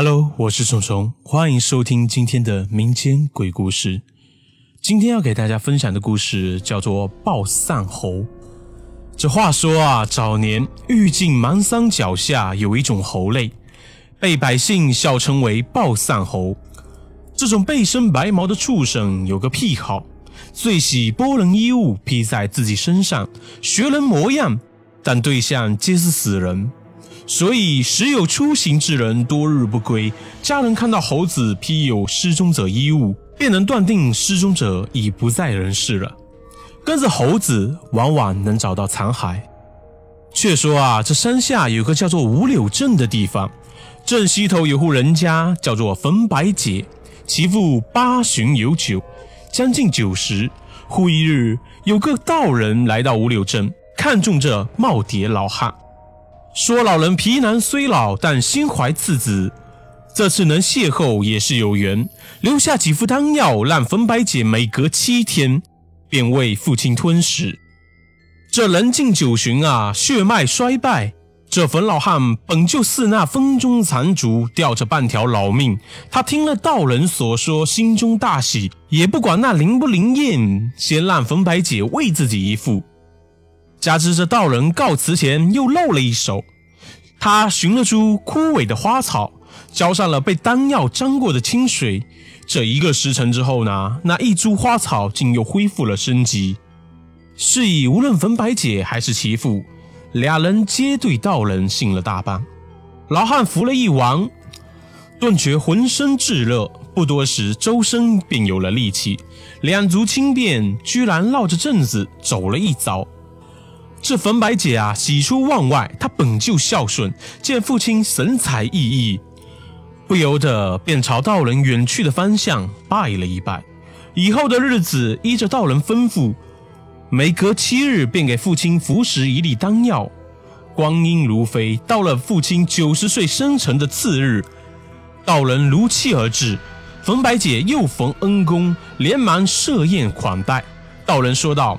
Hello，我是虫虫，欢迎收听今天的民间鬼故事。今天要给大家分享的故事叫做《暴丧猴》。这话说啊，早年玉镜芒桑脚下有一种猴类，被百姓笑称为暴丧猴。这种背身白毛的畜生有个癖好，最喜剥人衣物披在自己身上，学人模样，但对象皆是死人。所以，时有出行之人多日不归，家人看到猴子披有失踪者衣物，便能断定失踪者已不在人世了。跟着猴子，往往能找到残骸。却说啊，这山下有个叫做五柳镇的地方，镇西头有户人家叫做冯白姐，其父八旬有九，将近九十。忽一日，有个道人来到五柳镇，看中这耄耋老汉。说老人皮囊虽老，但心怀次子。这次能邂逅也是有缘，留下几副丹药，让冯白姐每隔七天便为父亲吞食。这人近九旬啊，血脉衰败。这冯老汉本就似那风中残烛，吊着半条老命。他听了道人所说，心中大喜，也不管那灵不灵验，先让冯白姐喂自己一副。加之这道人告辞前又露了一手，他寻了株枯萎的花草，浇上了被丹药沾过的清水。这一个时辰之后呢，那一株花草竟又恢复了生机。是以无论冯白姐还是其父，俩人皆对道人信了大半。老汉服了一丸，顿觉浑身炙热，不多时周身便有了力气，两足轻便，居然绕着镇子走了一遭。这冯白姐啊，喜出望外。她本就孝顺，见父亲神采奕奕，不由得便朝道人远去的方向拜了一拜。以后的日子，依着道人吩咐，每隔七日便给父亲服食一粒丹药。光阴如飞，到了父亲九十岁生辰的次日，道人如期而至，冯白姐又逢恩公，连忙设宴款待。道人说道。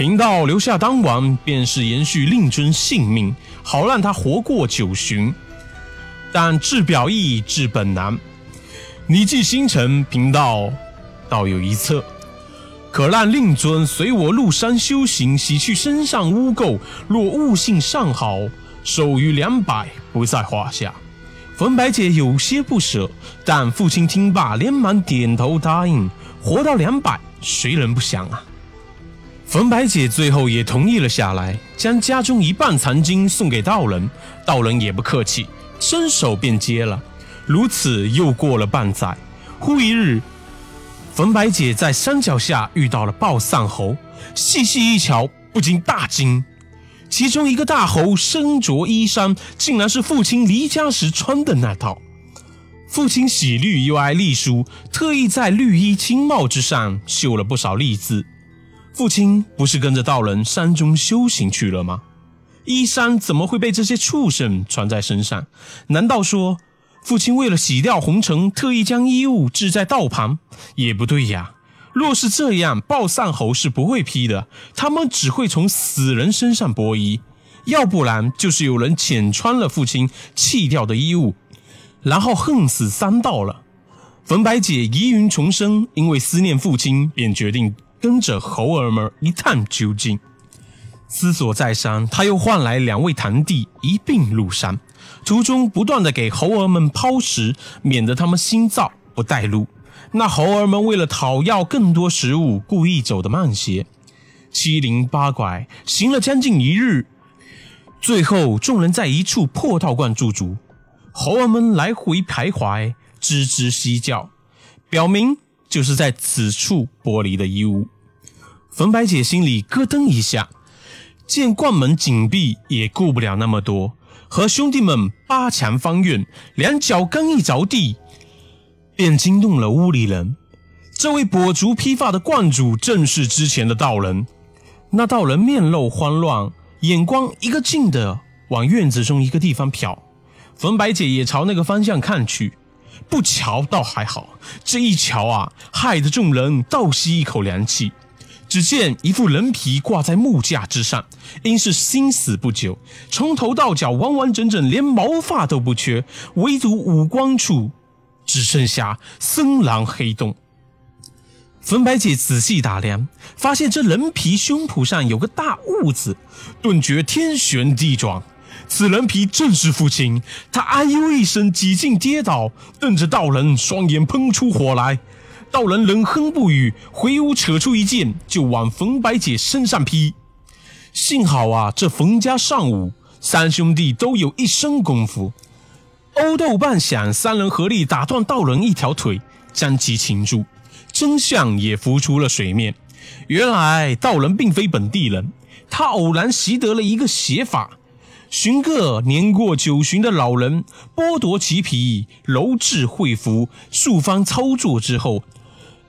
贫道留下丹丸，便是延续令尊性命，好让他活过九旬。但治表易，治本难。你既心诚，贫道倒有一策，可让令尊随我入山修行，洗去身上污垢。若悟性尚好，寿余两百不在话下。冯白姐有些不舍，但父亲听罢，连忙点头答应。活到两百，谁人不想啊？冯白姐最后也同意了下来，将家中一半残金送给道人，道人也不客气，伸手便接了。如此又过了半载，忽一日，冯白姐在山脚下遇到了抱丧猴，细细一瞧，不禁大惊。其中一个大猴身着衣衫，竟然是父亲离家时穿的那套。父亲喜绿又爱隶书，特意在绿衣青帽之上绣了不少隶字。父亲不是跟着道人山中修行去了吗？衣衫怎么会被这些畜生穿在身上？难道说父亲为了洗掉红尘，特意将衣物置在道旁？也不对呀。若是这样，报丧猴是不会批的，他们只会从死人身上剥衣，要不然就是有人浅穿了父亲弃掉的衣物，然后恨死三道了。冯白姐疑云重生，因为思念父亲，便决定。跟着猴儿们一探究竟，思索再三，他又唤来两位堂弟一并入山，途中不断的给猴儿们抛食，免得他们心燥不带路。那猴儿们为了讨要更多食物，故意走得慢些，七零八拐行了将近一日，最后众人在一处破道观驻足，猴儿们来回徘徊，吱吱嬉叫，表明。就是在此处剥离的衣物，冯白姐心里咯噔一下，见关门紧闭，也顾不了那么多，和兄弟们扒墙翻院，两脚刚一着地，便惊动了屋里人。这位跛足披发的观主正是之前的道人。那道人面露慌乱，眼光一个劲的往院子中一个地方瞟，冯白姐也朝那个方向看去。不瞧倒还好，这一瞧啊，害得众人倒吸一口凉气。只见一副人皮挂在木架之上，因是心死不久，从头到脚完完整整，连毛发都不缺，唯独五官处只剩下森狼黑洞。粉白姐仔细打量，发现这人皮胸脯上有个大痦子，顿觉天旋地转。此人皮正是父亲，他哎呦一声，几近跌倒，瞪着道人，双眼喷出火来。道人冷哼不语，回屋扯出一剑，就往冯白姐身上劈。幸好啊，这冯家尚武，三兄弟都有一身功夫。殴斗半响，三人合力打断道人一条腿，将其擒住。真相也浮出了水面。原来道人并非本地人，他偶然习得了一个邪法，寻个年过九旬的老人，剥夺其皮，揉制会服，数番操作之后。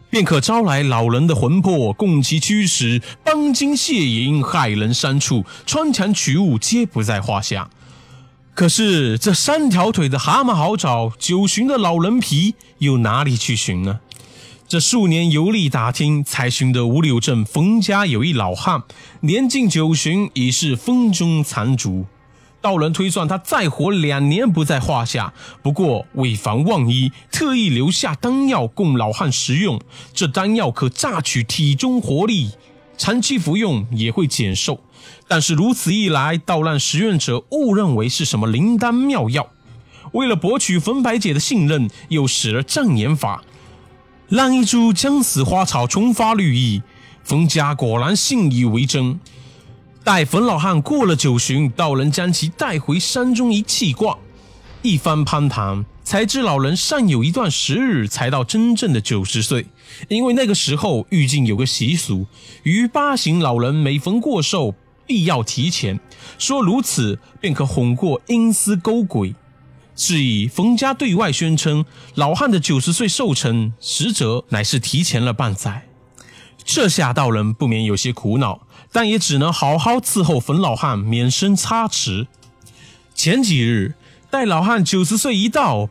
便可招来老人的魂魄，供其驱使，帮金卸银，害人三处，穿墙取物皆不在话下。可是这三条腿的蛤蟆好找，九旬的老人皮又哪里去寻呢？这数年游历打听，才寻得五柳镇冯家有一老汉，年近九旬，已是风中残烛。道人推算他再活两年不在话下，不过为防万一，特意留下丹药供老汉食用。这丹药可榨取体中活力，长期服用也会减寿。但是如此一来，倒让食用者误认为是什么灵丹妙药。为了博取冯白姐的信任，又使了障眼法，让一株将死花草重发绿意。冯家果然信以为真。待冯老汉过了九旬，道人将其带回山中一气卦，一番攀谈，才知老人尚有一段时日才到真正的九十岁。因为那个时候玉境有个习俗，于八旬老人每逢过寿，必要提前，说如此便可哄过阴司勾鬼。是以冯家对外宣称，老汉的九十岁寿辰，实则乃是提前了半载。这下道人不免有些苦恼。但也只能好好伺候冯老汉，免生差池。前几日，待老汉九十岁一到，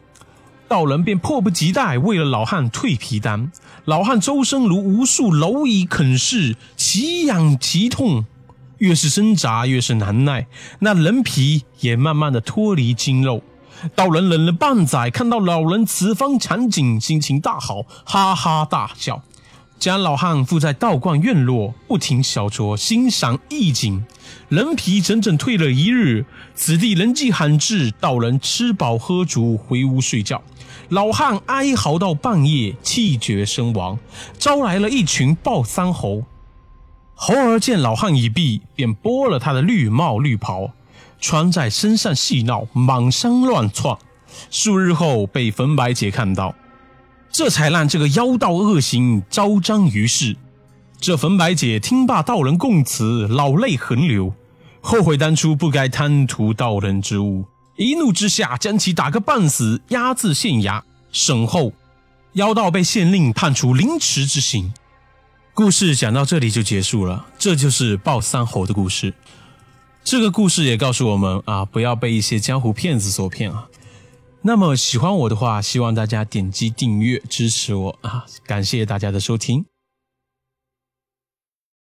道人便迫不及待为了老汉蜕皮丹。老汉周身如无数蝼蚁啃噬，奇痒奇痛，越是挣扎越是难耐，那人皮也慢慢的脱离筋肉。道人忍了半载，看到老人此番场景，心情大好，哈哈大笑。将老汉附在道观院落，不停小酌，欣赏意境。人皮整整退了一日，此地人迹罕至，道人吃饱喝足，回屋睡觉。老汉哀嚎到半夜，气绝身亡，招来了一群豹三猴。猴儿见老汉已毙，便剥了他的绿帽绿袍，穿在身上戏闹，满山乱窜。数日后，被冯白姐看到。这才让这个妖道恶行昭彰于世。这冯白姐听罢道人供词，老泪横流，后悔当初不该贪图道人之物，一怒之下将其打个半死，押至县衙审后，妖道被县令判处凌迟之刑。故事讲到这里就结束了，这就是鲍三侯的故事。这个故事也告诉我们啊，不要被一些江湖骗子所骗啊。那么喜欢我的话，希望大家点击订阅支持我啊！感谢大家的收听。